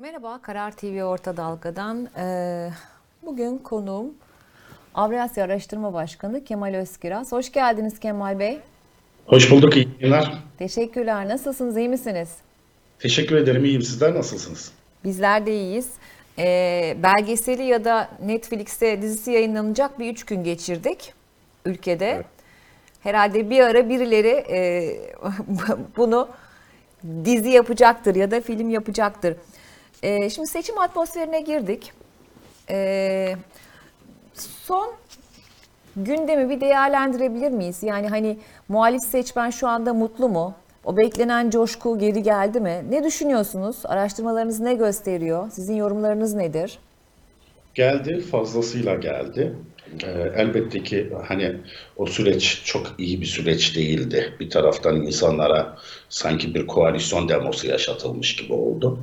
Merhaba, Karar TV Orta Dalga'dan. Ee, bugün konuğum Avrasya Araştırma Başkanı Kemal Özkiraz. Hoş geldiniz Kemal Bey. Hoş bulduk, iyi günler. Teşekkürler. Nasılsınız, iyi misiniz? Teşekkür ederim, iyiyim. Sizler nasılsınız? Bizler de iyiyiz. Ee, belgeseli ya da Netflix'te dizisi yayınlanacak bir üç gün geçirdik ülkede. Evet. Herhalde bir ara birileri e, bunu dizi yapacaktır ya da film yapacaktır. Ee, şimdi seçim atmosferine girdik. Ee, son gündemi bir değerlendirebilir miyiz? Yani hani muhalif seçmen şu anda mutlu mu? O beklenen coşku geri geldi mi? Ne düşünüyorsunuz? Araştırmalarınız ne gösteriyor? Sizin yorumlarınız nedir? Geldi, fazlasıyla geldi. Ee, elbette ki hani o süreç çok iyi bir süreç değildi. Bir taraftan insanlara sanki bir koalisyon demosu yaşatılmış gibi oldu.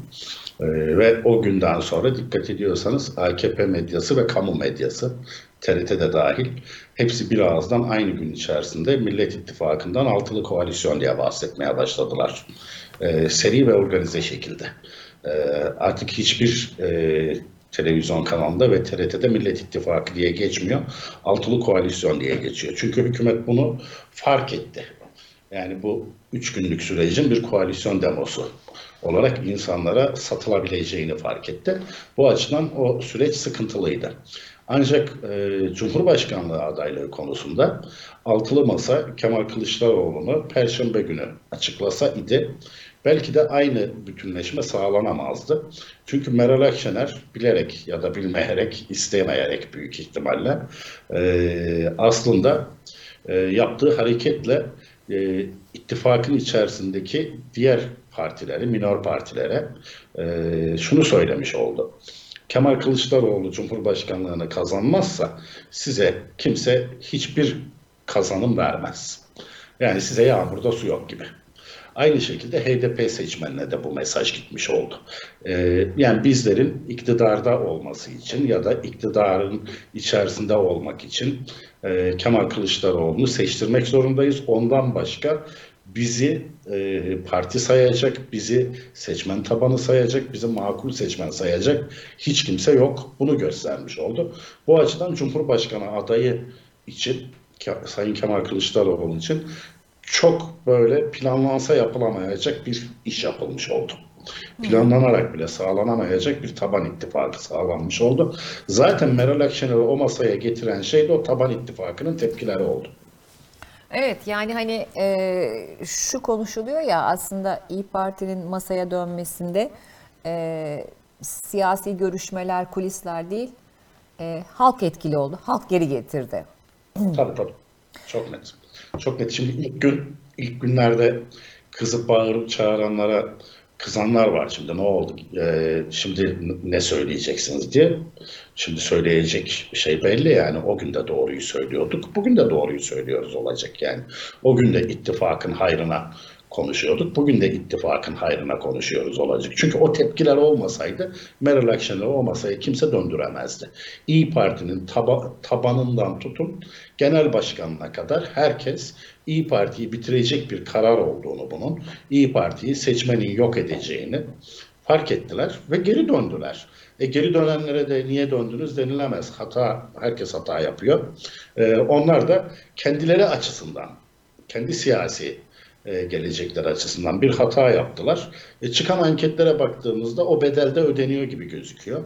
Ee, ve o günden sonra dikkat ediyorsanız AKP medyası ve kamu medyası, TRT'de dahil hepsi bir ağızdan aynı gün içerisinde Millet İttifakı'ndan altılı koalisyon diye bahsetmeye başladılar. Ee, seri ve organize şekilde. Artık hiçbir e, televizyon kanalında ve TRT'de Millet İttifakı diye geçmiyor. Altılı koalisyon diye geçiyor. Çünkü hükümet bunu fark etti. Yani bu üç günlük sürecin bir koalisyon demosu olarak insanlara satılabileceğini fark etti. Bu açıdan o süreç sıkıntılıydı. Ancak e, Cumhurbaşkanlığı adaylığı konusunda altılı masa Kemal Kılıçdaroğlu'nu Perşembe günü açıklasa idi. Belki de aynı bütünleşme sağlanamazdı. Çünkü Meral Akşener bilerek ya da bilmeyerek, istemeyerek büyük ihtimalle e, aslında e, yaptığı hareketle e, ittifakın içerisindeki diğer partileri, minor partilere e, şunu söylemiş oldu. Kemal Kılıçdaroğlu Cumhurbaşkanlığını kazanmazsa size kimse hiçbir kazanım vermez. Yani size yağmurda su yok gibi. Aynı şekilde HDP seçmenine de bu mesaj gitmiş oldu. Ee, yani bizlerin iktidarda olması için ya da iktidarın içerisinde olmak için e, Kemal Kılıçdaroğlu'nu seçtirmek zorundayız. Ondan başka bizi e, parti sayacak, bizi seçmen tabanı sayacak, bizi makul seçmen sayacak hiç kimse yok. Bunu göstermiş oldu. Bu açıdan Cumhurbaşkanı adayı için Sayın Kemal Kılıçdaroğlu için çok böyle planlansa yapılamayacak bir iş yapılmış oldu. Planlanarak bile sağlanamayacak bir taban ittifakı sağlanmış oldu. Zaten Meral Akşener'i o masaya getiren şey de o taban ittifakının tepkileri oldu. Evet yani hani e, şu konuşuluyor ya aslında İyi Parti'nin masaya dönmesinde e, siyasi görüşmeler, kulisler değil e, halk etkili oldu. Halk geri getirdi. Tabii tabii. Çok net. Çok net. Şimdi ilk gün, ilk günlerde kızıp bağırıp çağıranlara kızanlar var. Şimdi ne oldu? Ee, şimdi ne söyleyeceksiniz diye. Şimdi söyleyecek şey belli yani. O gün de doğruyu söylüyorduk. Bugün de doğruyu söylüyoruz olacak yani. O gün de ittifakın hayrına konuşuyorduk. Bugün de ittifakın hayrına konuşuyoruz olacak. Çünkü o tepkiler olmasaydı Meral Akşener'i o masaya kimse döndüremezdi. İyi Parti'nin taba, tabanından tutun genel başkanına kadar herkes İyi Parti'yi bitirecek bir karar olduğunu bunun, İyi Parti'yi seçmenin yok edeceğini fark ettiler ve geri döndüler. E geri dönenlere de niye döndünüz denilemez. Hata, herkes hata yapıyor. E, onlar da kendileri açısından, kendi siyasi e, gelecekler açısından bir hata yaptılar. E, çıkan anketlere baktığımızda o bedelde ödeniyor gibi gözüküyor.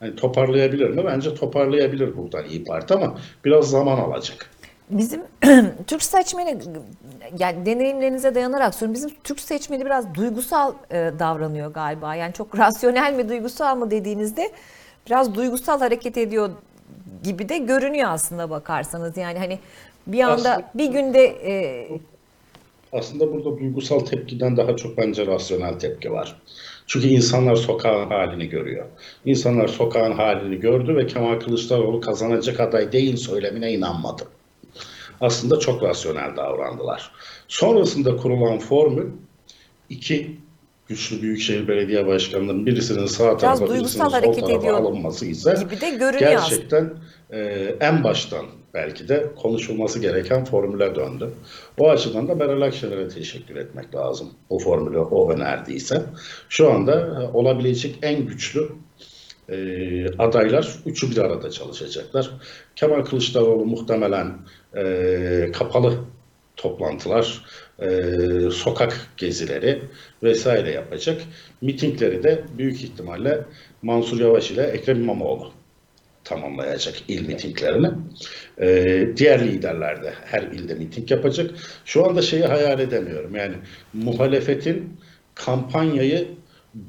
Hani toparlayabilir mi? Bence toparlayabilir buradan İyi Parti ama biraz zaman alacak. Bizim Türk seçmeni yani deneyimlerinize dayanarak söylüyorum. Bizim Türk seçmeni biraz duygusal e, davranıyor galiba. Yani çok rasyonel mi duygusal mı dediğinizde biraz duygusal hareket ediyor gibi de görünüyor aslında bakarsanız. Yani hani bir anda Aslında- bir günde e, Aslında burada duygusal tepkiden daha çok bence rasyonel tepki var. Çünkü insanlar sokağın halini görüyor. İnsanlar sokağın halini gördü ve Kemal Kılıçdaroğlu kazanacak aday değil söylemine inanmadı. Aslında çok rasyonel davrandılar. Sonrasında kurulan formül iki güçlü büyükşehir belediye başkanlarının birisinin sağ tarafa birisinin sol tarafa alınması ise gibi de görünüyor gerçekten e, en baştan belki de konuşulması gereken formüle döndü. O açıdan da Meral Akşener'e teşekkür etmek lazım. O formülü o önerdiyse. Şu anda e, olabilecek en güçlü e, adaylar üçü bir arada çalışacaklar. Kemal Kılıçdaroğlu muhtemelen e, kapalı toplantılar, e, sokak gezileri vesaire yapacak. Mitingleri de büyük ihtimalle Mansur Yavaş ile Ekrem İmamoğlu tamamlayacak il mitinglerini. Ee, diğer liderler de her ilde miting yapacak. Şu anda şeyi hayal edemiyorum. Yani muhalefetin kampanyayı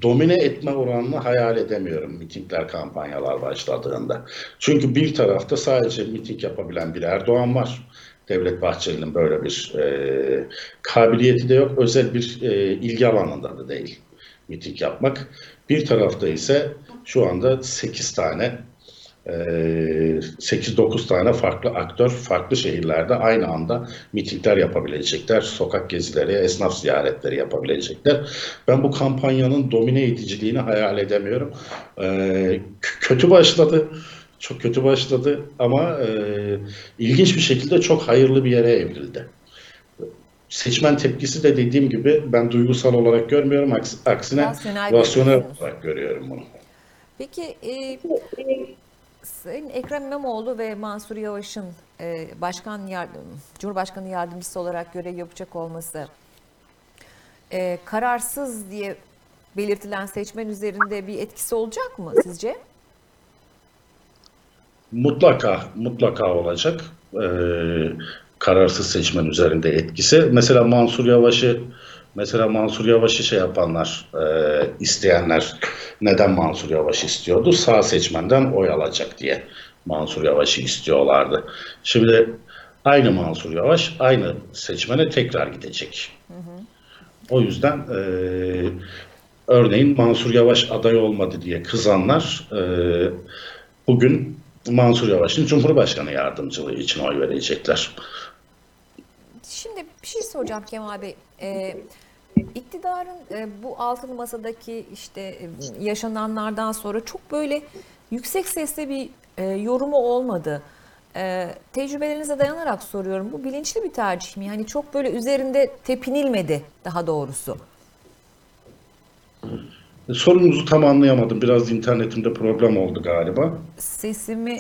domine etme oranını hayal edemiyorum mitingler, kampanyalar başladığında. Çünkü bir tarafta sadece miting yapabilen bir Erdoğan var. Devlet Bahçeli'nin böyle bir e, kabiliyeti de yok. Özel bir e, ilgi alanında da değil miting yapmak. Bir tarafta ise şu anda 8 tane 8-9 tane farklı aktör farklı şehirlerde aynı anda mitingler yapabilecekler, sokak gezileri, esnaf ziyaretleri yapabilecekler. Ben bu kampanyanın domine ediciliğini hayal edemiyorum. Kötü başladı, çok kötü başladı ama ilginç bir şekilde çok hayırlı bir yere evrildi. Seçmen tepkisi de dediğim gibi ben duygusal olarak görmüyorum, aksine Rasyonel olarak görüyorum bunu. Peki e, Sayın Ekrem İmamoğlu ve Mansur Yavaş'ın e, başkan yardım, Cumhurbaşkanı yardımcısı olarak görev yapacak olması e, kararsız diye belirtilen seçmen üzerinde bir etkisi olacak mı sizce? Mutlaka, mutlaka olacak. Ee, kararsız seçmen üzerinde etkisi. Mesela Mansur Yavaş'ı Mesela Mansur Yavaş'ı şey yapanlar, e, isteyenler neden Mansur Yavaş istiyordu? Sağ seçmenden oy alacak diye Mansur Yavaş'ı istiyorlardı. Şimdi aynı Mansur Yavaş aynı seçmene tekrar gidecek. O yüzden e, örneğin Mansur Yavaş aday olmadı diye kızanlar e, bugün Mansur Yavaş'ın Cumhurbaşkanı yardımcılığı için oy verecekler. Şimdi şey soracağım Kemal Bey. Ee, iktidarın e, bu altılı masadaki işte e, yaşananlardan sonra çok böyle yüksek sesle bir e, yorumu olmadı. E, tecrübelerinize dayanarak soruyorum. Bu bilinçli bir tercih mi? Yani çok böyle üzerinde tepinilmedi daha doğrusu. Sorunuzu tam anlayamadım. Biraz internetimde problem oldu galiba. Sesimi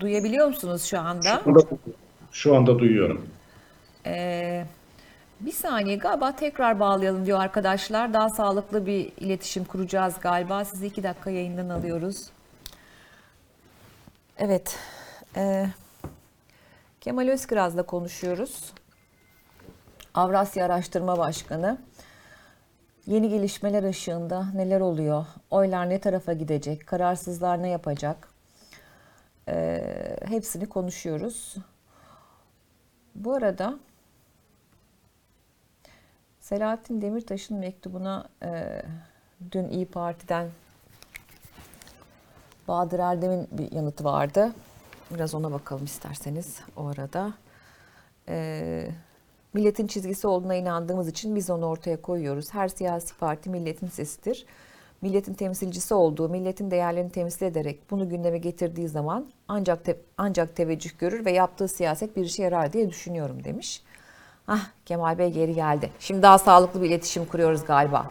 duyabiliyor musunuz şu anda? Şu anda, şu anda duyuyorum. Ee, bir saniye galiba tekrar bağlayalım diyor arkadaşlar. Daha sağlıklı bir iletişim kuracağız galiba. Sizi iki dakika yayından alıyoruz. Evet. E, Kemal Özkiraz'la konuşuyoruz. Avrasya Araştırma Başkanı. Yeni gelişmeler ışığında neler oluyor? Oylar ne tarafa gidecek? Kararsızlar ne yapacak? E, hepsini konuşuyoruz. Bu arada Selahattin Demirtaş'ın mektubuna e, dün İyi Parti'den Bahadır Erdem'in bir yanıtı vardı. Biraz ona bakalım isterseniz o arada. E, milletin çizgisi olduğuna inandığımız için biz onu ortaya koyuyoruz. Her siyasi parti milletin sesidir. Milletin temsilcisi olduğu, milletin değerlerini temsil ederek bunu gündeme getirdiği zaman ancak te, ancak teveccüh görür ve yaptığı siyaset bir işe yarar diye düşünüyorum demiş. Ah Kemal Bey geri geldi. Şimdi daha sağlıklı bir iletişim kuruyoruz galiba.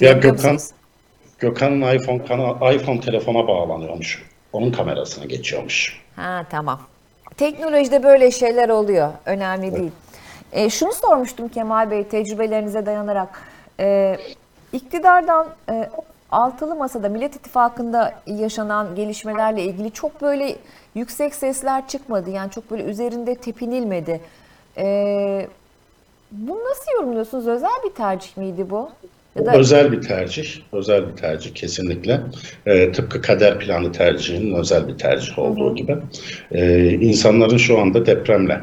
Ya Gökhan, musunuz? Gökhan'ın iPhone, kana- iPhone telefona bağlanıyormuş. Onun kamerasına geçiyormuş. Ha tamam. Teknolojide böyle şeyler oluyor. Önemli değil. E, şunu sormuştum Kemal Bey tecrübelerinize dayanarak. E, iktidardan e, altılı masada Millet İttifakı'nda yaşanan gelişmelerle ilgili çok böyle yüksek sesler çıkmadı. Yani çok böyle üzerinde tepinilmedi. E, bunu nasıl yorumluyorsunuz? Özel bir tercih miydi bu? Ya da Özel bir tercih, özel bir tercih kesinlikle. Ee, tıpkı kader planı tercihinin özel bir tercih olduğu gibi. Ee, insanların şu anda depremle,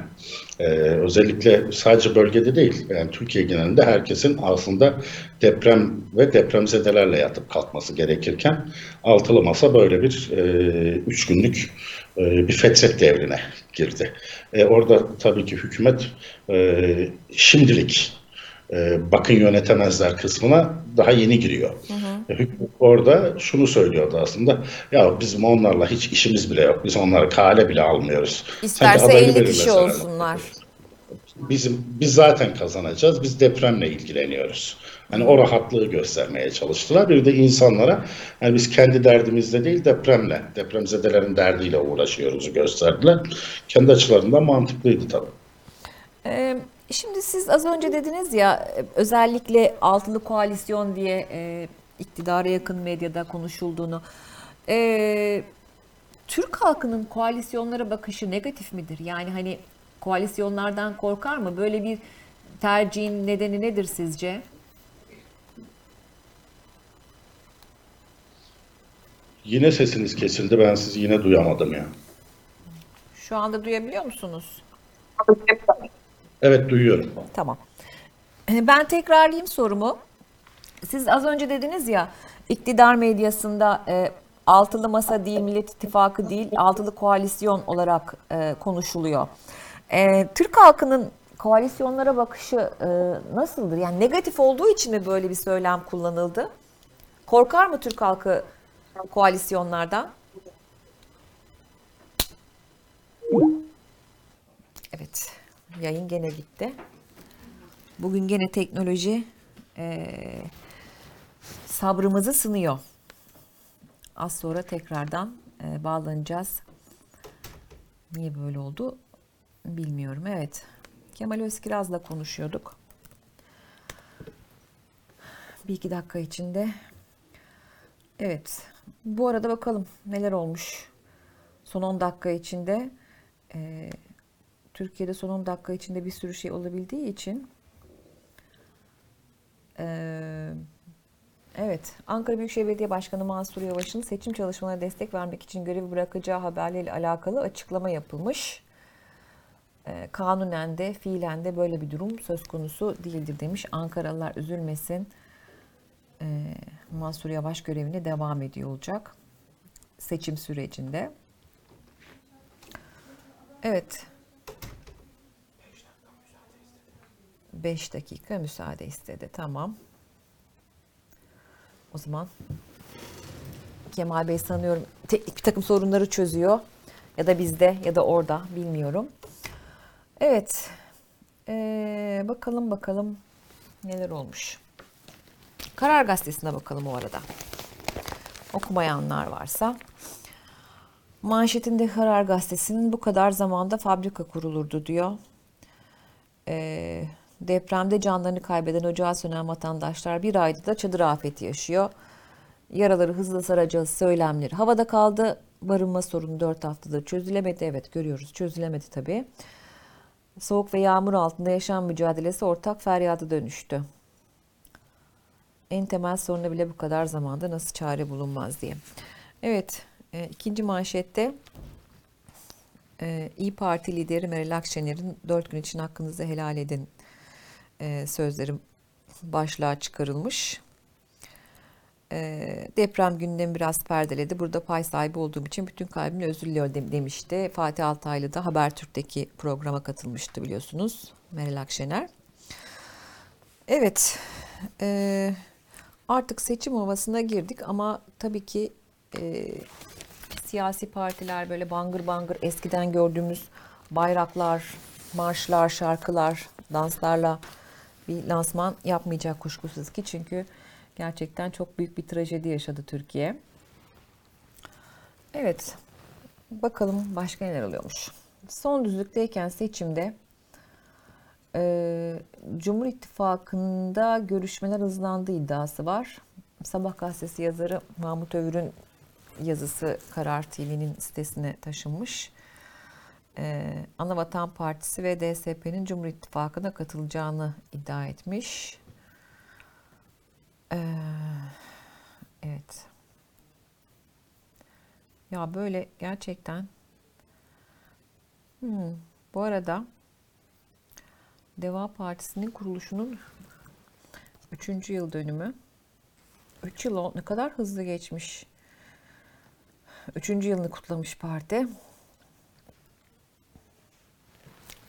e, özellikle sadece bölgede değil, yani Türkiye genelinde herkesin aslında deprem ve depremzedelerle yatıp kalkması gerekirken altılı masa böyle bir e, üç günlük e, bir fetret devrine girdi. E, orada tabii ki hükümet e, şimdilik e, bakın yönetemezler kısmına daha yeni giriyor. E, hükümet orada şunu söylüyordu aslında. Ya bizim onlarla hiç işimiz bile yok. Biz onları kale bile almıyoruz. İsterse adayını 50 kişi olsunlar. Bizim biz zaten kazanacağız. Biz depremle ilgileniyoruz. Hani o rahatlığı göstermeye çalıştılar. Bir de insanlara yani biz kendi derdimizle değil depremle, depremzedelerin derdiyle uğraşıyoruz gösterdiler. Kendi açılarından mantıklıydı tabii. Ee, Şimdi siz az önce dediniz ya e, özellikle altılı koalisyon diye e, iktidara yakın medyada konuşulduğunu. Ee, Türk halkının koalisyonlara bakışı negatif midir? Yani hani koalisyonlardan korkar mı? Böyle bir tercihin nedeni nedir sizce? Yine sesiniz kesildi. Ben sizi yine duyamadım ya. Şu anda duyabiliyor musunuz? Evet duyuyorum. Tamam. Ben tekrarlayayım sorumu. Siz az önce dediniz ya iktidar medyasında e, altılı masa değil, Millet İttifakı değil, altılı koalisyon olarak e, konuşuluyor. E, Türk halkının koalisyonlara bakışı e, nasıldır? Yani negatif olduğu için mi böyle bir söylem kullanıldı? Korkar mı Türk halkı koalisyonlardan? Evet, yayın gene gitti. Bugün gene teknoloji eee, sabrımızı sınıyor. Az sonra tekrardan eee, bağlanacağız. Niye böyle oldu bilmiyorum. Evet, Kemal Özkiraz'la konuşuyorduk. Bir iki dakika içinde. Evet, bu arada bakalım neler olmuş. Son 10 dakika içinde eee Türkiye'de son 10 dakika içinde bir sürü şey olabildiği için eee, evet Ankara Büyükşehir Belediye Başkanı Mansur Yavaş'ın seçim çalışmalarına destek vermek için görevi bırakacağı haberleriyle alakalı açıklama yapılmış. Eee, kanunen de fiilen de böyle bir durum söz konusu değildir demiş. Ankaralılar üzülmesin. Eee, Mansur Yavaş görevine devam ediyor olacak seçim sürecinde. Evet. 5 dakika müsaade istedi. Tamam. O zaman Kemal Bey sanıyorum teknik bir takım sorunları çözüyor. Ya da bizde ya da orada bilmiyorum. Evet. Ee, bakalım bakalım neler olmuş. Karar Gazetesi'ne bakalım o arada. Okumayanlar varsa. Manşetinde Karar Gazetesi'nin bu kadar zamanda fabrika kurulurdu diyor. Ee, depremde canlarını kaybeden ocağı sönen vatandaşlar bir ayda da çadır afeti yaşıyor. Yaraları hızla saracağız söylemleri havada kaldı. Barınma sorunu 4 haftadır çözülemedi. Evet görüyoruz çözülemedi tabii. Soğuk ve yağmur altında yaşam mücadelesi ortak feryada dönüştü. En temel soruna bile bu kadar zamanda nasıl çare bulunmaz diye. Evet e, ikinci manşette e, İyi Parti lideri Meral Akşener'in 4 gün için hakkınızı helal edin e, sözleri başlığa çıkarılmış. Deprem gündemi biraz perdeledi. Burada pay sahibi olduğum için bütün kalbimle özür diliyorum dem- demişti. Fatih Altaylı da Habertürk'teki programa katılmıştı biliyorsunuz. Meral Akşener. Evet. artık seçim havasına girdik ama tabii ki siyasi partiler böyle bangır bangır eskiden gördüğümüz bayraklar, marşlar, şarkılar, danslarla bir lansman yapmayacak kuşkusuz ki çünkü gerçekten çok büyük bir trajedi yaşadı Türkiye. Evet, bakalım başka neler oluyormuş. Son düzlükteyken seçimde e, Cumhur İttifakı'nda görüşmeler hızlandı iddiası var. Sabah gazetesi yazarı Mahmut Övür'ün yazısı Karar TV'nin sitesine taşınmış. Ee, Anavatan Partisi ve DSP'nin Cumhur İttifakı'na katılacağını iddia etmiş. Ee, evet. Ya böyle gerçekten Hmm, bu arada Deva Partisi'nin kuruluşunun 3. yıl dönümü 3 yıl ne kadar hızlı geçmiş. Üçüncü yılını kutlamış parti.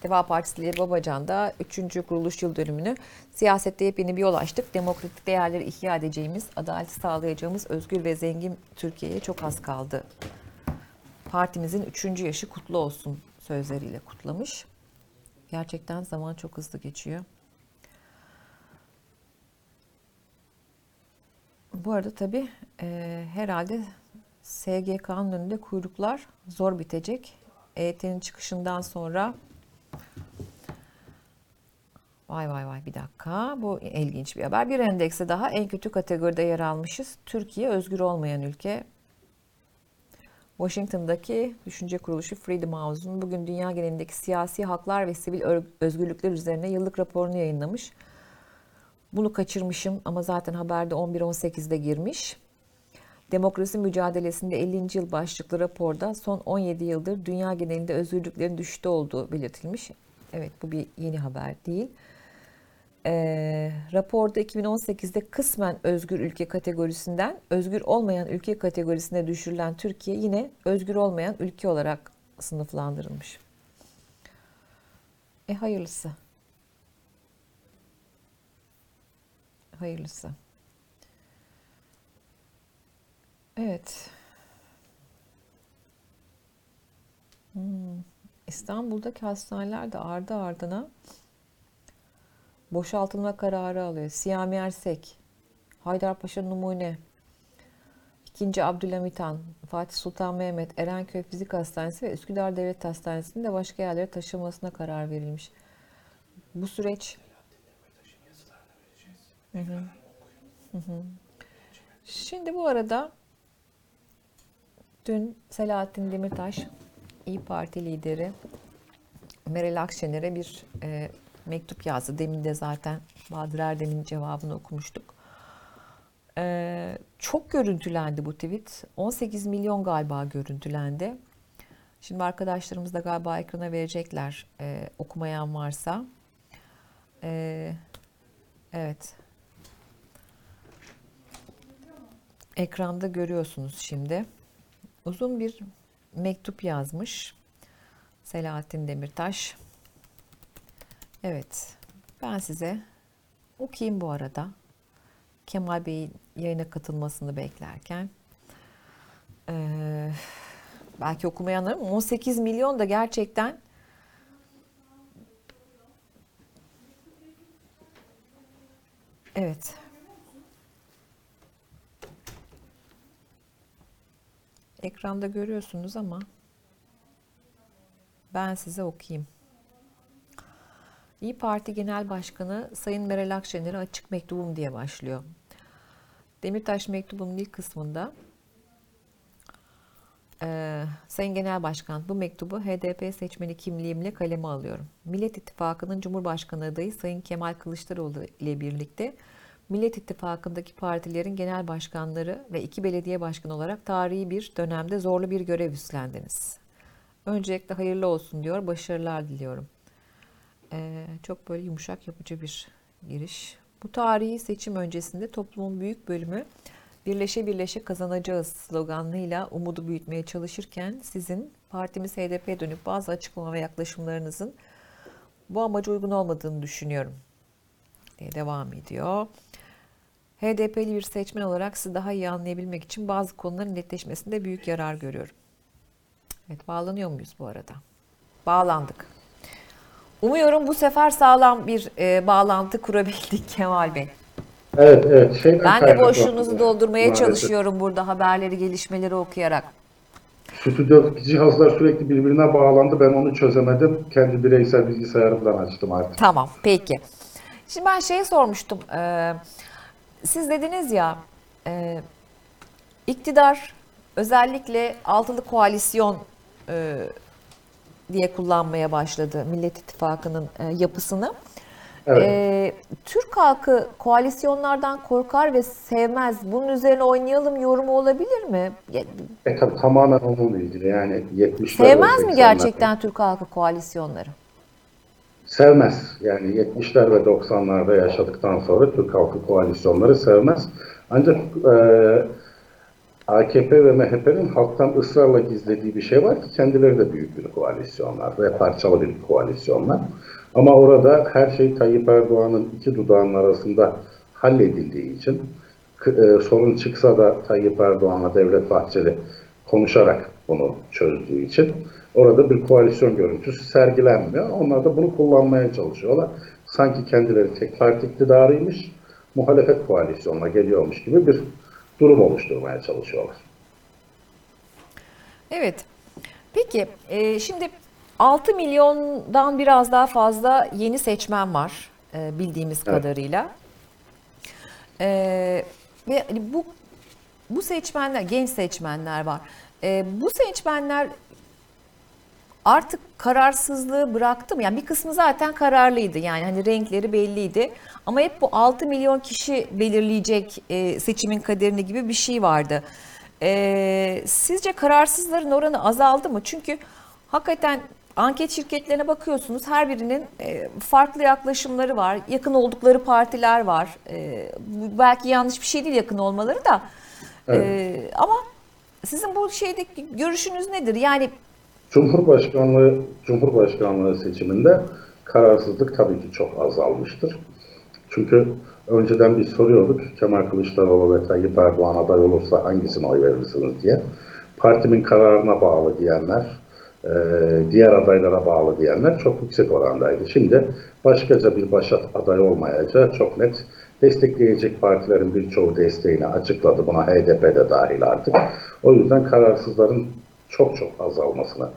Deva Partisi lideri Babacan da 3. kuruluş yıl dönümünü siyasette yepyeni bir yol açtık. Demokratik değerleri ihya edeceğimiz, adaleti sağlayacağımız özgür ve zengin Türkiye'ye çok az kaldı. Partimizin 3. yaşı kutlu olsun sözleriyle kutlamış. Gerçekten zaman çok hızlı geçiyor. Bu arada tabii e, herhalde SGK'nın önünde kuyruklar zor bitecek. EYT'nin çıkışından sonra Vay vay vay bir dakika. Bu ilginç bir haber. Bir endekse daha en kötü kategoride yer almışız. Türkiye özgür olmayan ülke. Washington'daki düşünce kuruluşu Freedom House'un bugün dünya genelindeki siyasi haklar ve sivil özgürlükler üzerine yıllık raporunu yayınlamış. Bunu kaçırmışım ama zaten haberde 11-18'de girmiş. Demokrasi mücadelesinde 50. yıl başlıklı raporda son 17 yıldır dünya genelinde özgürlüklerin düşüşte olduğu belirtilmiş. Evet bu bir yeni haber değil. E, raporda 2018'de kısmen özgür ülke kategorisinden özgür olmayan ülke kategorisine düşürülen Türkiye yine özgür olmayan ülke olarak sınıflandırılmış. E hayırlısı. Hayırlısı. Evet. Hmm. İstanbul'daki hastaneler de ardı ardına boşaltılma kararı alıyor. Siyami Ersek, Haydarpaşa Numune, 2. Abdülhamit Han, Fatih Sultan Mehmet, Erenköy Fizik Hastanesi ve Üsküdar Devlet Hastanesi'nin de başka yerlere taşınmasına karar verilmiş. Bu süreç Hı hı. Şimdi bu arada dün Selahattin Demirtaş İyi Parti lideri Meral Akşener'e bir e, mektup yazdı. Demin de zaten Bahadır Erdem'in cevabını okumuştuk. E, çok görüntülendi bu tweet. 18 milyon galiba görüntülendi. Şimdi arkadaşlarımız da galiba ekrana verecekler e, okumayan varsa. E, evet. Ekranda görüyorsunuz şimdi. Uzun bir mektup yazmış Selahattin Demirtaş. Evet, ben size okuyayım bu arada. Kemal Bey'in yayına katılmasını beklerken. Ee, belki okumayanlarım 18 milyon da gerçekten Evet. Ekranda görüyorsunuz ama ben size okuyayım. İyi Parti Genel Başkanı Sayın Meral Akşener'e açık mektubum diye başlıyor. Demirtaş mektubunun ilk kısmında e, Sayın Genel Başkan bu mektubu HDP seçmeni kimliğimle kaleme alıyorum. Millet İttifakı'nın Cumhurbaşkanı adayı Sayın Kemal Kılıçdaroğlu ile birlikte Millet İttifakı'ndaki partilerin genel başkanları ve iki belediye başkanı olarak tarihi bir dönemde zorlu bir görev üstlendiniz. Öncelikle hayırlı olsun diyor, başarılar diliyorum. Ee, çok böyle yumuşak yapıcı bir giriş. Bu tarihi seçim öncesinde toplumun büyük bölümü birleşe birleşe kazanacağız sloganıyla umudu büyütmeye çalışırken sizin partimiz HDP'ye dönüp bazı açıklama ve yaklaşımlarınızın bu amaca uygun olmadığını düşünüyorum diye devam ediyor. HDP'li bir seçmen olarak sizi daha iyi anlayabilmek için bazı konuların netleşmesinde büyük yarar görüyorum. Evet bağlanıyor muyuz bu arada? Bağlandık. Umuyorum bu sefer sağlam bir e, bağlantı kurabildik Kemal Bey. Evet, evet. Şeyden ben de boşluğunuzu doldurmaya maalesef. çalışıyorum burada haberleri, gelişmeleri okuyarak. Stüdyodaki cihazlar sürekli birbirine bağlandı. Ben onu çözemedim. Kendi bireysel bilgisayarımdan açtım artık. Tamam, peki. Şimdi ben şeyi sormuştum. Ee, siz dediniz ya, e, iktidar özellikle altılı koalisyon e, diye kullanmaya başladı Millet İttifakı'nın e, yapısını. Evet. E, Türk halkı koalisyonlardan korkar ve sevmez. Bunun üzerine oynayalım yorumu olabilir mi? E, tabii tamamen onunla ilgili. Yani 70'ler Sevmez mi 80'ler. gerçekten Türk halkı koalisyonları? Sevmez. Yani 70'ler ve 90'larda yaşadıktan sonra Türk halkı koalisyonları sevmez. Ancak e, AKP ve MHP'nin halktan ısrarla gizlediği bir şey var ki kendileri de büyük bir koalisyonlar ve parçalı bir koalisyonlar. Ama orada her şey Tayyip Erdoğan'ın iki dudağının arasında halledildiği için e, sorun çıksa da Tayyip Erdoğan'la Devlet Bahçeli konuşarak bunu çözdüğü için orada bir koalisyon görüntüsü sergilenmiyor. Onlar da bunu kullanmaya çalışıyorlar. Sanki kendileri tek parti iktidarıymış, muhalefet koalisyonuna geliyormuş gibi bir durum oluşturmaya çalışıyorlar. Evet. Peki e, şimdi 6 milyondan biraz daha fazla yeni seçmen var e, bildiğimiz Evet. kadarıyla. E, ve hani bu bu seçmenler genç seçmenler var. E, bu seçmenler artık kararsızlığı bıraktı mı? Yani bir kısmı zaten kararlıydı. Yani hani renkleri belliydi. Ama hep bu 6 milyon kişi belirleyecek e, seçimin kaderini gibi bir şey vardı. E, sizce kararsızların oranı azaldı mı? Çünkü hakikaten anket şirketlerine bakıyorsunuz. Her birinin e, farklı yaklaşımları var. Yakın oldukları partiler var. E, bu belki yanlış bir şey değil yakın olmaları da. E, ama sizin bu şeydeki görüşünüz nedir? Yani Cumhurbaşkanlığı Cumhurbaşkanlığı seçiminde kararsızlık tabii ki çok azalmıştır. Çünkü önceden biz soruyorduk Kemal Kılıçdaroğlu ve Tayyip Erdoğan aday olursa hangisine oy verirsiniz diye. Partimin kararına bağlı diyenler, e, diğer adaylara bağlı diyenler çok yüksek orandaydı. Şimdi başkaca bir başat aday olmayacağı çok net. Destekleyecek partilerin birçoğu desteğini açıkladı. Buna HDP de dahil artık. O yüzden kararsızların çok çok azalmasını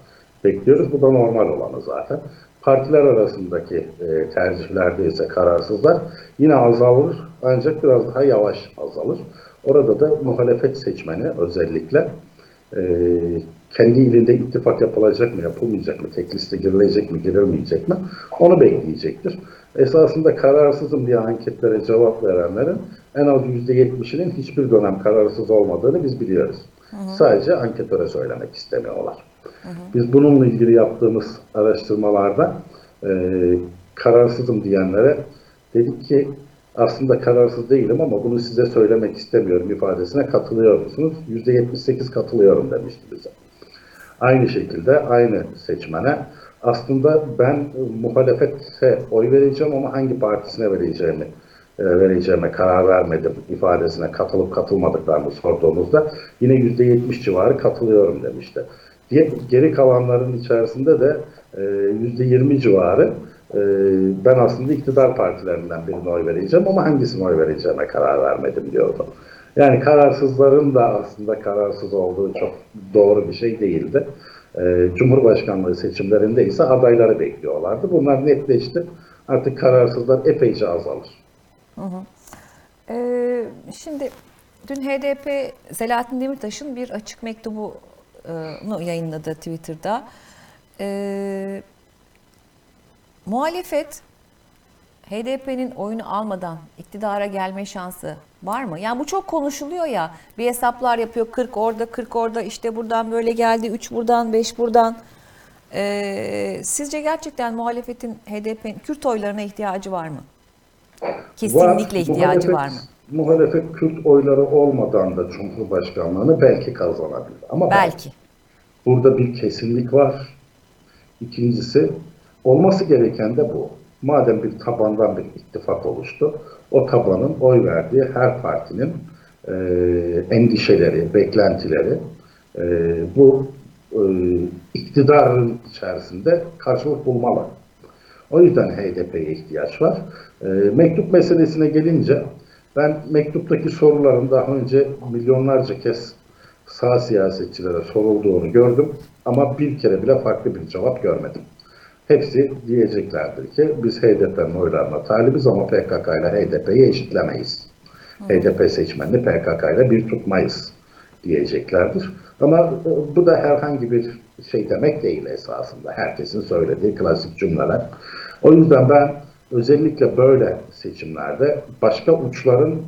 bekliyoruz. Bu da normal olanı zaten. Partiler arasındaki e, tercihlerde ise kararsızlar yine azalır ancak biraz daha yavaş azalır. Orada da muhalefet seçmeni özellikle e, kendi ilinde ittifak yapılacak mı, yapılmayacak mı, tek liste girilecek mi, girilmeyecek mi onu bekleyecektir. Esasında kararsızım diye anketlere cevap verenlerin en az %70'inin hiçbir dönem kararsız olmadığını biz biliyoruz. Sadece anketöre söylemek istemiyorlar. Biz bununla ilgili yaptığımız araştırmalarda e, kararsızım diyenlere dedik ki aslında kararsız değilim ama bunu size söylemek istemiyorum ifadesine katılıyor musunuz? %78 katılıyorum demişti bize. Aynı şekilde aynı seçmene aslında ben muhalefete oy vereceğim ama hangi partisine vereceğimi vereceğime karar vermedim ifadesine katılıp katılmadıklarını sorduğumuzda yine %70 civarı katılıyorum demişti. Geri kalanların içerisinde de e, %20 civarı e, ben aslında iktidar partilerinden birine oy vereceğim ama hangisine oy vereceğime karar vermedim diyordu. Yani kararsızların da aslında kararsız olduğu çok doğru bir şey değildi. E, Cumhurbaşkanlığı seçimlerinde ise adayları bekliyorlardı. Bunlar netleşti. Artık kararsızlar epeyce azalır. Ee, şimdi dün HDP Selahattin Demirtaş'ın bir açık mektubunu yayınladı Twitter'da. Ee, muhalefet HDP'nin oyunu almadan iktidara gelme şansı var mı? Yani bu çok konuşuluyor ya. Bir hesaplar yapıyor 40 orada 40 orada işte buradan böyle geldi 3 buradan 5 buradan. Ee, sizce gerçekten muhalefetin HDP'nin Kürt oylarına ihtiyacı var mı? Kesinlikle Var. ihtiyacı Muhalefet- var mı? Muhalefet Kürt oyları olmadan da Cumhurbaşkanlığını belki kazanabilir. Ama Belki. burada bir kesinlik var. İkincisi olması gereken de bu. Madem bir tabandan bir ittifak oluştu, o tabanın oy verdiği her partinin e, endişeleri, beklentileri e, bu e, iktidarın içerisinde karşılık bulmalı. O yüzden HDP'ye ihtiyaç var. E, mektup meselesine gelince ben mektuptaki soruların daha önce milyonlarca kez sağ siyasetçilere sorulduğunu gördüm ama bir kere bile farklı bir cevap görmedim. Hepsi diyeceklerdir ki biz HDP'nin oylarına talibiz ama PKK ile HDP'yi eşitlemeyiz. HDP seçmenini PKK ile bir tutmayız diyeceklerdir. Ama e, bu da herhangi bir şey demek değil esasında. Herkesin söylediği klasik cümleler. O yüzden ben özellikle böyle seçimlerde başka uçların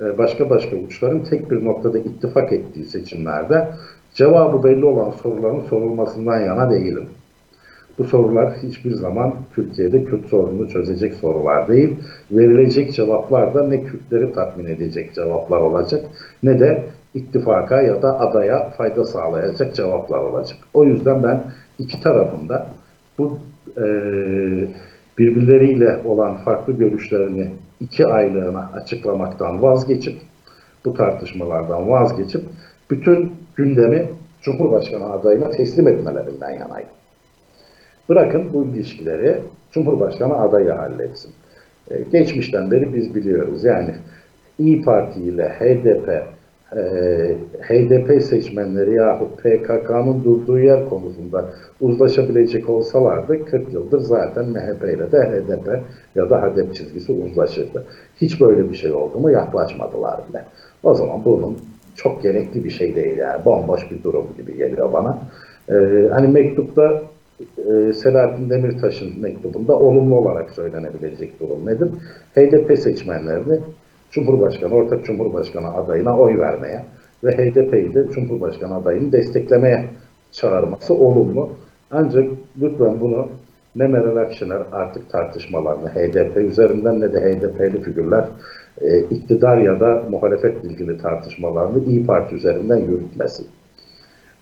e, başka başka uçların tek bir noktada ittifak ettiği seçimlerde cevabı belli olan soruların sorulmasından yana değilim. Bu sorular hiçbir zaman Türkiye'de Kürt sorununu çözecek sorular değil. Verilecek cevaplar da ne Kürtleri tatmin edecek cevaplar olacak ne de ittifaka ya da adaya fayda sağlayacak cevaplar olacak. O yüzden ben iki tarafında bu e, birbirleriyle olan farklı görüşlerini iki aylığına açıklamaktan vazgeçip bu tartışmalardan vazgeçip bütün gündemi Cumhurbaşkanı adayına teslim etmelerinden yanayım. Bırakın bu ilişkileri Cumhurbaşkanı adayı halletsin. Ee, geçmişten beri biz biliyoruz. Yani İyi Parti ile HDP, e, HDP seçmenleri yahut PKK'nın durduğu yer konusunda uzlaşabilecek olsalardı 40 yıldır zaten MHP ile de HDP ya da HDP çizgisi uzlaşırdı. Hiç böyle bir şey oldu mu yaklaşmadılar bile. O zaman bunun çok gerekli bir şey değil yani. Bomboş bir durum gibi geliyor bana. Ee, hani mektupta e, Selahattin Demirtaş'ın mektubunda olumlu olarak söylenebilecek durum nedir? HDP seçmenlerini Cumhurbaşkanı, ortak Cumhurbaşkanı adayına oy vermeye ve HDP'yi de Cumhurbaşkanı adayını desteklemeye çağırması olumlu. Ancak lütfen bunu ne Meral Akşener artık tartışmalarını HDP üzerinden ne de HDP'li figürler e, iktidar ya da muhalefet ilgili tartışmalarını İyi Parti üzerinden yürütmesin.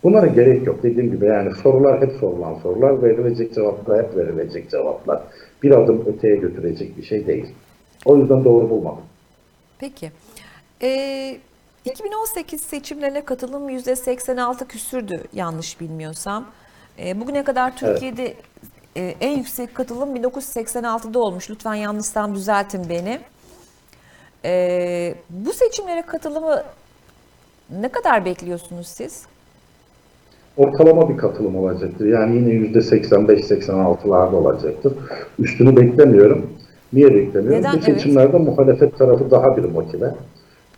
Bunlara gerek yok. Dediğim gibi yani sorular hep sorulan sorular, verilecek cevaplar hep verilecek cevaplar. Bir adım öteye götürecek bir şey değil. O yüzden doğru bulmadım. Peki. Ee, 2018 seçimlerine katılım %86 küsürdü yanlış bilmiyorsam. Ee, bugüne kadar Türkiye'de e, en yüksek katılım 1986'da olmuş. Lütfen yanlışsam düzeltin beni. Ee, bu seçimlere katılımı ne kadar bekliyorsunuz siz? Ortalama bir katılım olacaktır. Yani yine %85-86'larda olacaktır. Üstünü beklemiyorum. Niye beklemiyorum? Neden? Bu seçimlerde muhalefet tarafı daha bir motive.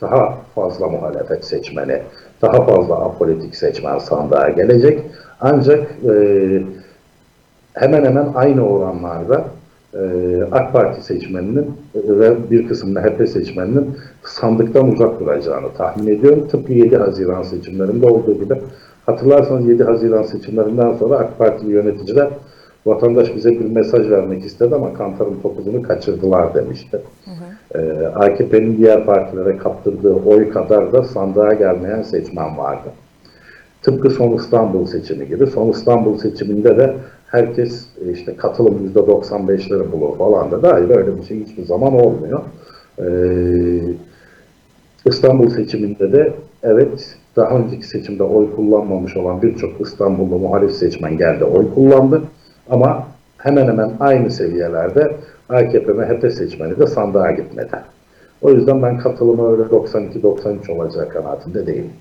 Daha fazla muhalefet seçmeni, daha fazla apolitik seçmen sandığa gelecek. Ancak e, hemen hemen aynı oranlarda e, AK Parti seçmeninin ve bir kısım MHP seçmeninin sandıktan uzak duracağını tahmin ediyorum. Tıpkı 7 Haziran seçimlerinde olduğu gibi. Hatırlarsanız 7 Haziran seçimlerinden sonra AK Partili yöneticiler vatandaş bize bir mesaj vermek istedi ama kantarın topuzunu kaçırdılar demişti. Ee, AKP'nin diğer partilere kaptırdığı oy kadar da sandığa gelmeyen seçmen vardı. Tıpkı son İstanbul seçimi gibi. Son İstanbul seçiminde de herkes e, işte katılım %95'leri bulur falan da. Hayır öyle bir şey hiçbir zaman olmuyor. Ee, İstanbul seçiminde de evet daha önceki seçimde oy kullanmamış olan birçok İstanbullu muhalif seçmen geldi oy kullandı. Ama hemen hemen aynı seviyelerde AKP MHP seçmeni de sandığa gitmedi. O yüzden ben katılımı öyle 92-93 olacağı kanaatinde değilim.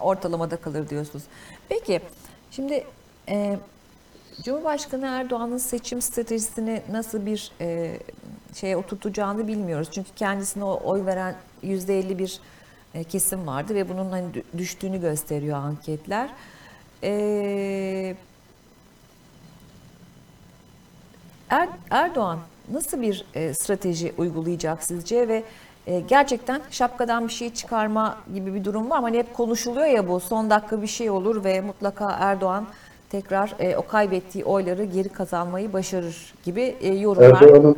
Ortalamada kalır diyorsunuz. Peki şimdi e, Cumhurbaşkanı Erdoğan'ın seçim stratejisini nasıl bir e, şeye oturtacağını bilmiyoruz. Çünkü kendisine oy veren %50 bir e, kesim vardı ve bunun hani dü- düştüğünü gösteriyor anketler. E, Er- Erdoğan nasıl bir e, strateji uygulayacak sizce ve e, gerçekten şapkadan bir şey çıkarma gibi bir durum var mı? Hani hep konuşuluyor ya bu son dakika bir şey olur ve mutlaka Erdoğan tekrar e, o kaybettiği oyları geri kazanmayı başarır gibi e, yorumlar. Erdoğan'ın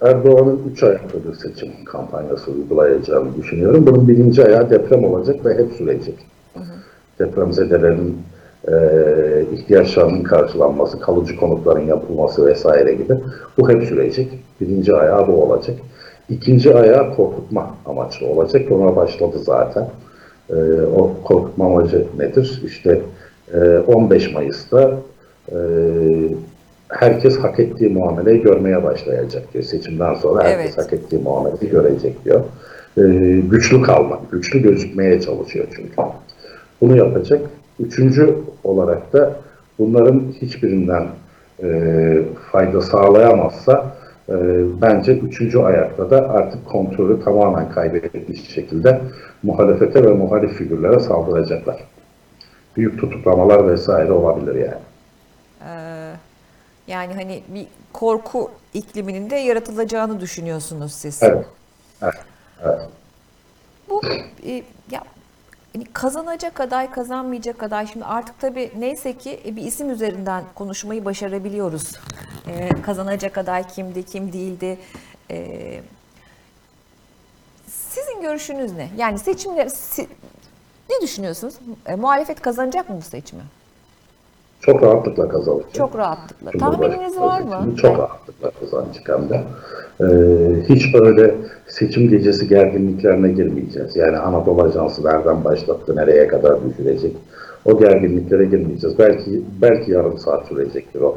Erdoğan'ın 3 ayaklı bir seçim kampanyası uygulayacağını düşünüyorum. Bunun birinci ayağı deprem olacak ve hep sürecek. Depremzedelerin e, ihtiyaçlarının karşılanması, kalıcı konutların yapılması vesaire gibi. Bu hep sürecek. Birinci ayağı bu olacak. İkinci ayağı korkutma amaçlı olacak. Ona başladı zaten. E, o korkutma amacı nedir? İşte e, 15 Mayıs'ta e, herkes hak ettiği muameleyi görmeye başlayacak diyor. Seçimden sonra herkes Evet. hak ettiği muameleyi görecek diyor. E, güçlü kalmak, güçlü gözükmeye çalışıyor çünkü. Bunu yapacak. Üçüncü olarak da bunların hiçbirinden e, fayda sağlayamazsa e, bence üçüncü ayakta da artık kontrolü tamamen kaybetmiş şekilde muhalefete ve muhalif figürlere saldıracaklar. Büyük tutuklamalar vesaire olabilir yani. Ee, yani hani bir korku ikliminin de yaratılacağını düşünüyorsunuz siz. Evet. Evet. evet. Bu e, ya hani kazanacak aday kazanmayacak aday şimdi artık tabii neyse ki e, bir isim üzerinden konuşmayı başarabiliyoruz. E, kazanacak aday kimdi, kim değildi. E, sizin görüşünüz ne? Yani seçimler si- Ne düşünüyorsunuz? E, muhalefet kazanacak mı bu seçimi? Çok rahatlıkla kazanacak. Çok rahatlıkla. Tahmininiz var mı? Çok rahatlıkla kazanacak hem de. Ee, hiç öyle seçim gecesi gerginliklerine girmeyeceğiz. Yani Anadolu Ajansı nereden başlattı, nereye kadar düşürecek. O gerginliklere girmeyeceğiz. Belki belki yarım saat sürecektir o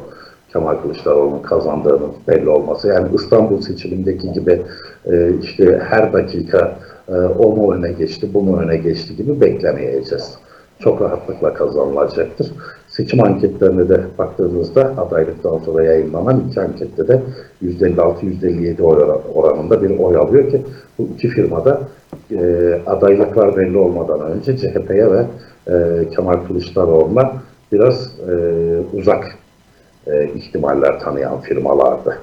Kemal Kılıçdaroğlu'nun kazandığının belli olması. Yani İstanbul seçimindeki gibi e, işte her dakika e, o mu öne geçti, bu mu öne geçti gibi beklemeyeceğiz çok rahatlıkla kazanılacaktır. Seçim anketlerine de baktığınızda adaylıktan sonra yayınlanan iki ankette de %56-%57 oy oran- oranında bir oy alıyor ki bu iki firmada e, adaylıklar belli olmadan önce CHP'ye ve e, Kemal Kılıçdaroğlu'na biraz e, uzak e, ihtimaller tanıyan firmalardı.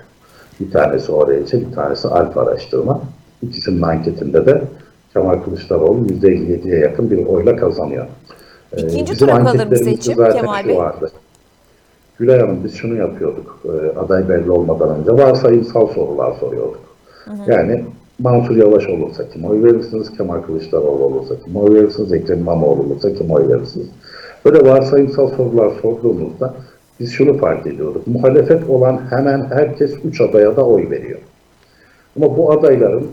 Bir tanesi ORC, bir tanesi Alfa Araştırma. İkisinin anketinde de Kemal Kılıçdaroğlu %57'ye yakın bir oyla kazanıyor. İkinci bizim tura kalır mı seçim Kemal Bey? Vardı. Gülay Hanım biz şunu yapıyorduk. e, aday belli olmadan önce varsayımsal sorular soruyorduk. Yani Mansur Yavaş olursa kim oy verirsiniz? Kemal Kılıçdaroğlu olursa kim oy verirsiniz? Ekrem İmamoğlu olursa kim oy verirsiniz? Böyle varsayımsal sorular sorduğumuzda biz şunu fark ediyorduk. Muhalefet olan hemen herkes üç adaya da oy veriyor. Ama bu adayların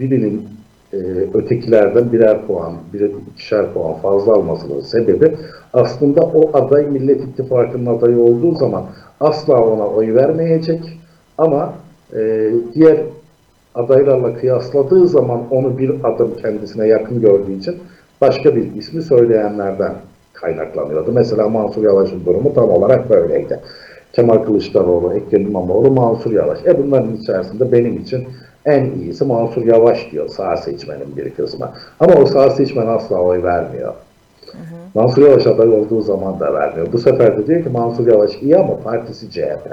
birinin e, ötekilerden birer puan, birer ikişer puan fazla almasının sebebi aslında o aday Millet İttifakı'nın adayı olduğu zaman asla ona oy vermeyecek ama e, diğer adaylarla kıyasladığı zaman onu bir adım kendisine yakın gördüğü için başka bir ismi söyleyenlerden kaynaklanıyordu. Mesela Mansur Yavaş'ın durumu tam olarak böyleydi. Kemal Kılıçdaroğlu, Ekrem İmamoğlu, Mansur Yavaş. E bunların içerisinde benim için en iyisi Mansur Yavaş diyor sağ seçmenin bir kısmı. Ama o sağ seçmen asla oy vermiyor. Mansur Yavaş aday olduğu zaman da vermiyor. Bu sefer de diyor ki Mansur Yavaş iyi ama partisi CHP.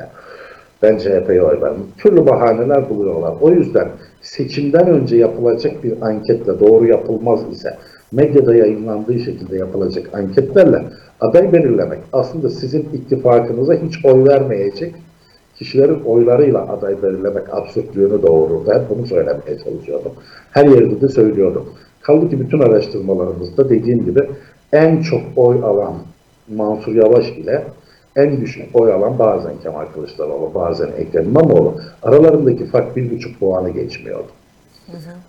Ben CHP'ye oy vermem. Türlü bahaneler buluyorlar. O yüzden seçimden önce yapılacak bir anketle doğru yapılmaz ise medyada yayınlandığı şekilde yapılacak anketlerle aday belirlemek aslında sizin ittifakınıza hiç oy vermeyecek kişilerin oylarıyla aday belirlemek absürtlüğünü doğurur. Ben bunu söylemeye çalışıyordum. Her yerde de söylüyordum. Kaldı ki bütün araştırmalarımızda dediğim gibi en çok oy alan Mansur Yavaş ile en düşük oy alan bazen Kemal Kılıçdaroğlu, bazen Ekrem İmamoğlu. Aralarındaki fark bir buçuk puanı geçmiyordu.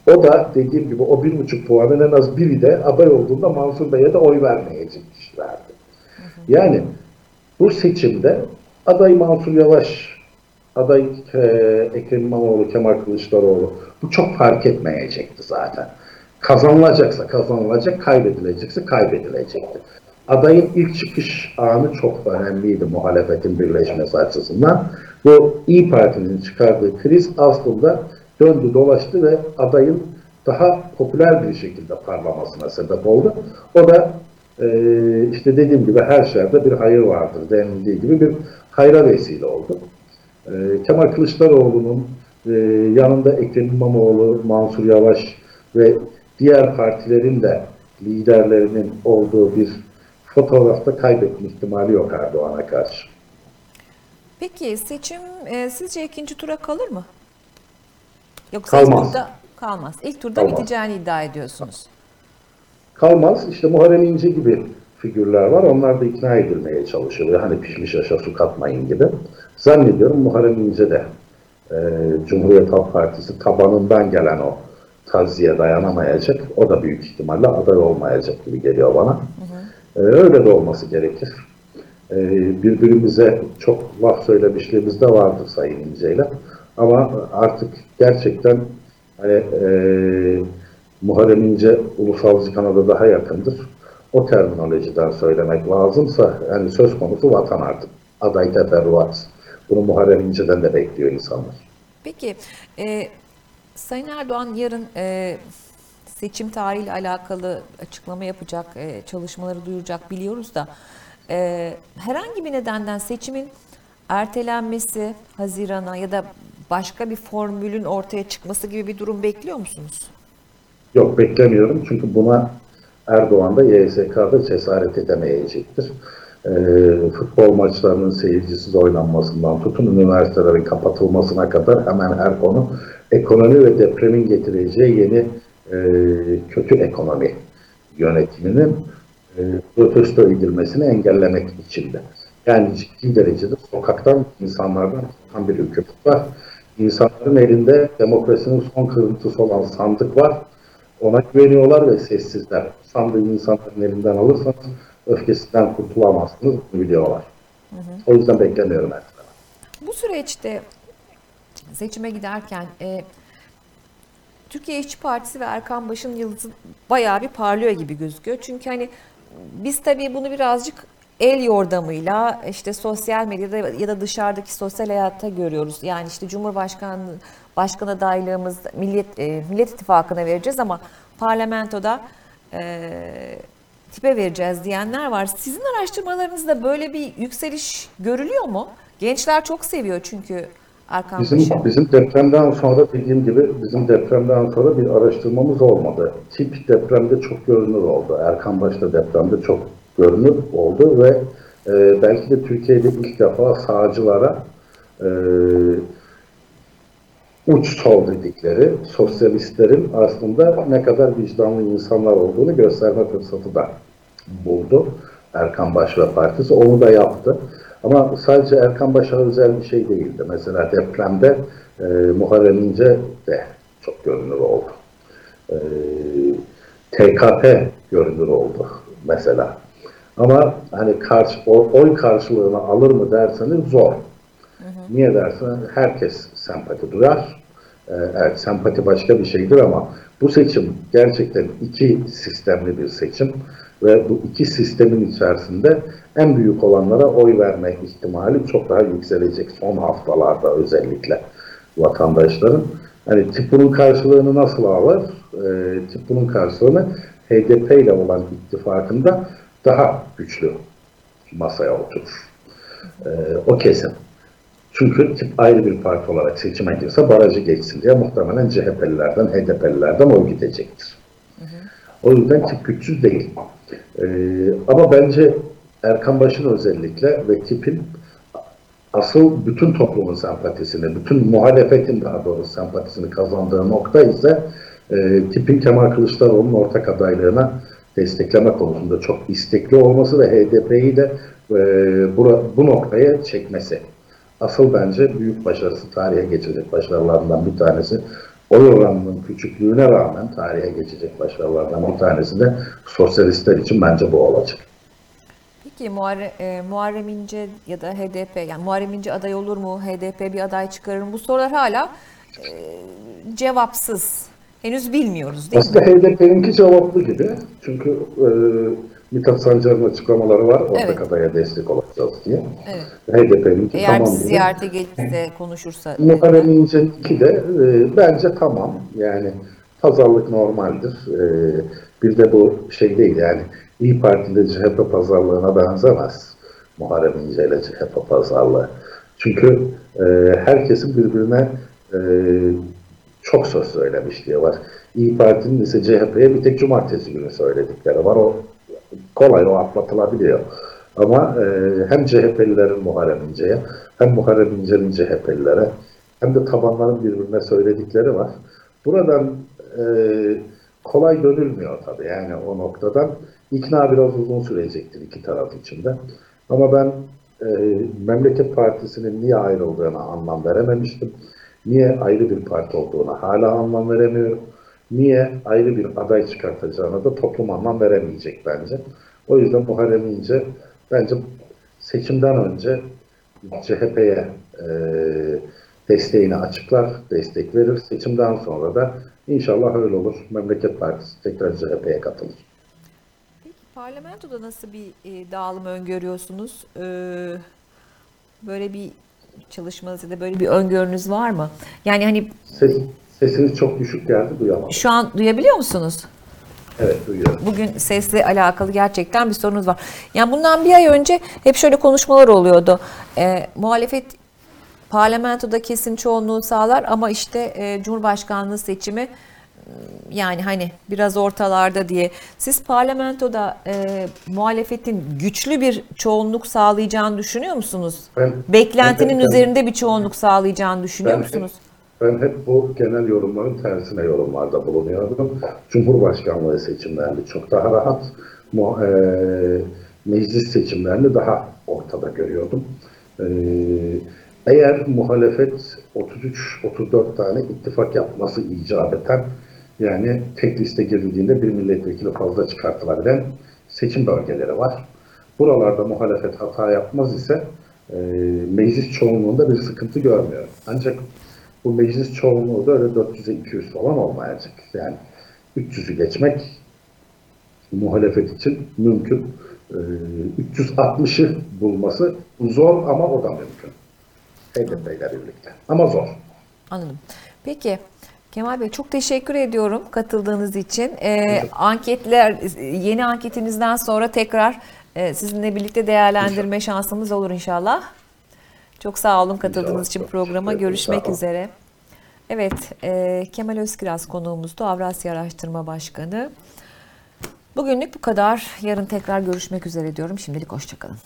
O da dediğim gibi o bir buçuk puanın en az biri de aday olduğunda Mansur Bey'e de oy vermeyecek kişilerdi. Yani bu seçimde aday Mansur Yavaş, aday e, Ekrem İmamoğlu, Kemal Kılıçdaroğlu bu çok fark etmeyecekti zaten. Kazanılacaksa kazanılacak, kaybedilecekse kaybedilecekti. Adayın ilk çıkış anı çok önemliydi muhalefetin birleşmesi açısından. Bu İyi Parti'nin çıkardığı kriz aslında döndü dolaştı ve adayın daha popüler bir şekilde parlamasına sebep oldu. O da e, işte dediğim gibi her şerde bir hayır vardır denildiği gibi bir hayra vesile oldu. E, Kemal Kılıçdaroğlu'nun e, yanında Ekrem İmamoğlu, Mansur Yavaş ve diğer partilerin de liderlerinin olduğu bir fotoğrafta kaybetme ihtimali yok Erdoğan'a karşı. Peki seçim e, sizce ikinci tura kalır mı? Yoksa Kalmaz. ilk turda kalmaz. İlk turda Kalmaz. biteceğini iddia ediyorsunuz. Kalmaz. İşte Muharrem İnce gibi figürler var. Onlar da ikna edilmeye çalışılıyor. Hani pişmiş aşa su katmayın gibi. Zannediyorum Muharrem İnce de e, Cumhuriyet Halk Partisi tabanından gelen o taziye dayanamayacak. O da büyük ihtimalle aday olmayacak gibi geliyor bana. E, öyle de olması gerekir. E, birbirimize çok laf söylemişliğimiz de vardır Sayın İnce'yle. Ama artık gerçekten hani e, Muharrem İnce ulusalcı kanada daha yakındır. O terminolojiden söylemek lazımsa yani söz konusu vatan artık. Aday teferruat. Bunu Muharrem İnce'den de bekliyor insanlar. Peki e, Sayın Erdoğan yarın e, seçim tarihiyle alakalı açıklama yapacak, e, çalışmaları duyuracak biliyoruz da e, herhangi bir nedenden seçimin ertelenmesi Haziran'a ya da başka bir formülün ortaya çıkması gibi bir durum bekliyor musunuz? Yok beklemiyorum çünkü buna Erdoğan da YSK'da cesaret edemeyecektir. Ee, futbol maçlarının seyircisiz oynanmasından tutun üniversitelerin kapatılmasına kadar hemen her konu ekonomi ve depremin getireceği yeni e, kötü ekonomi yönetiminin e, protesto edilmesini engellemek içindi. Yani ciddi derecede sokaktan insanlardan çıkan bir hükümet var. İnsanların elinde demokrasinin son kırıntısı olan sandık var. Ona güveniyorlar ve sessizler. Sandığı insanların elinden alırsanız öfkesinden kurtulamazsınız. Bunu biliyorlar. O yüzden beklemiyorum her zaman. Bu süreçte seçime giderken e, Türkiye İşçi Partisi ve Erkan Baş'ın yıldızı bayağı bir parlıyor gibi gözüküyor. Çünkü hani biz tabii bunu birazcık el yordamıyla işte sosyal medyada ya da dışarıdaki sosyal hayatta görüyoruz. Yani işte Cumhurbaşkanı başkan adaylığımız Millet e, Millet İttifakı'na vereceğiz ama parlamentoda e, tipe vereceğiz diyenler var. Sizin araştırmalarınızda böyle bir yükseliş görülüyor mu? Gençler çok seviyor çünkü Baş'ı. Bizim, bizim depremden sonra dediğim gibi bizim depremden sonra bir araştırmamız olmadı. Tip depremde çok görünür oldu. Erkan Baş'ta depremde çok görünür oldu ve e, belki de Türkiye'de ilk defa sağcılara e, uç sol dedikleri sosyalistlerin aslında ne kadar vicdanlı insanlar olduğunu gösterme fırsatı da buldu. Erkan Baş ve partisi onu da yaptı. Ama sadece Erkan Baş'a özel bir şey değildi. Mesela depremde e, Muharrem İnce de çok görünür oldu. E, TKP görünür oldu mesela. Ama hani karşı, oy karşılığını alır mı derseniz zor. Niye dersen herkes sempati duyar. Ee, evet sempati başka bir şeydir ama bu seçim gerçekten iki sistemli bir seçim ve bu iki sistemin içerisinde en büyük olanlara oy verme ihtimali çok daha yükselecek son haftalarda özellikle vatandaşların. Hani tip bunun karşılığını nasıl alır? Ee, tip bunun karşılığını HDP ile olan ittifakında daha güçlü masaya oturur. Ee, o kesin. Çünkü tip ayrı bir parti olarak seçime girse barajı geçsin diye muhtemelen CHP'lilerden, HDP'lilerden oy gidecektir. O yüzden tip güçsüz değil. Ee, ama bence Erkan Baş'ın özellikle ve tipin asıl bütün toplumun sempatisini, bütün muhalefetin daha doğrusu sempatisini kazandığı nokta ise e, tipin Kemal Kılıçdaroğlu'nun ortak adaylığına destekleme konusunda çok istekli olması ve HDP'yi de e, bura, bu noktaya çekmesi. Asıl bence büyük başarısı, tarihe geçecek başarılarından bir tanesi. Oy oranının küçüklüğüne rağmen tarihe geçecek başarılardan bir tanesi de sosyalistler için bence bu olacak. Peki Muharrem, e, Muharrem İnce ya da HDP yani Muharrem İnce aday olur mu? HDP bir aday çıkarır mı? Bu sorular hala e, cevapsız. Henüz bilmiyoruz değil mi? Aslında HDP'ninki cevaplı gibi. Çünkü e, Mithat Sancar'ın açıklamaları var. Ortak Evet. adaya destek olacağız diye. Evet. HDP'ninki Eğer tamam bizi ziyarete gelirse konuşursa. Muharrem İnce'ninki de e, bence tamam. Yani pazarlık normaldir. E, bir de bu şey değil yani İyi Parti'de CHP pazarlığına benzemez. Muharrem İnce ile CHP pazarlığı. Çünkü e, herkesin birbirine e, çok söz söylemişliği var. İyi Parti'nin ise CHP'ye bir tek cumartesi günü söyledikleri var. O kolay o atlatılabiliyor. Ama e, hem CHP'lilerin Muharrem İnce'ye hem Muharrem İnce'nin CHP'lilere hem de tabanların birbirine söyledikleri var. Buradan e, kolay dönülmüyor tabii yani o noktadan. ikna biraz uzun sürecektir iki taraf içinde. Ama ben e, Memleket Partisi'nin niye ayrıldığına anlam verememiştim. Niye ayrı bir parti olduğuna hala anlam veremiyorum. Niye ayrı bir aday çıkartacağına da toplum anlam veremeyecek bence. O yüzden Muharrem İnce bence seçimden önce CHP'ye e, desteğini açıklar, destek verir. Seçimden sonra da inşallah öyle olur. Memleket Partisi tekrar CHP'ye katılır. Peki parlamentoda nasıl bir e, dağılım öngörüyorsunuz? Ee, böyle bir çalışmanız ya da böyle bir öngörünüz var mı? Yani hani Ses, sesiniz çok düşük geldi, duyamadım. şu an duyabiliyor musunuz? Evet, duyuyorum. Bugün sesle alakalı gerçekten bir sorunuz var. Yani bundan bir ay önce hep şöyle konuşmalar oluyordu. Ee, muhalefet parlamentoda kesin çoğunluğu sağlar ama işte e, Cumhurbaşkanlığı seçimi m, yani hani biraz ortalarda diye. Siz parlamentoda e, muhalefetin güçlü bir çoğunluk sağlayacağını düşünüyor musunuz? Ben- Beklentinin ben- üzerinde bir çoğunluk sağlayacağını düşünüyor Ben- musunuz? Ben hep bu genel yorumların tersine yorumlarda bulunuyordum. Cumhurbaşkanlığı seçimlerini çok daha rahat, eee, meclis seçimlerini daha ortada görüyordum. Eee, eğer muhalefet 33-34 tane ittifak yapması icap eden, yani tek liste girildiğinde bir milletvekili fazla çıkartılabilen seçim bölgeleri var. Buralarda muhalefet hata yapmaz ise e, meclis çoğunluğunda bir sıkıntı görmüyorum. Ancak bu meclis çoğunluğu da öyle 400'e 200 falan olmayacak. Yani 300'ü geçmek muhalefet için mümkün. E, 360'ı bulması zor ama o da mümkün. HDP ile birlikte. Ama zor. Anladım. Peki Kemal Bey çok teşekkür ediyorum katıldığınız için. Ee, anketler yeni anketinizden sonra tekrar e, sizinle birlikte değerlendirme şansımız olur inşallah. Çok sağ olun katıldığınız için programa. Görüşmek üzere. Evet, e, Kemal Özkiraz konuğumuzdu. Avrasya Araştırma Başkanı. Bugünlük bu kadar. Yarın tekrar görüşmek üzere diyorum. Şimdilik hoşçakalın.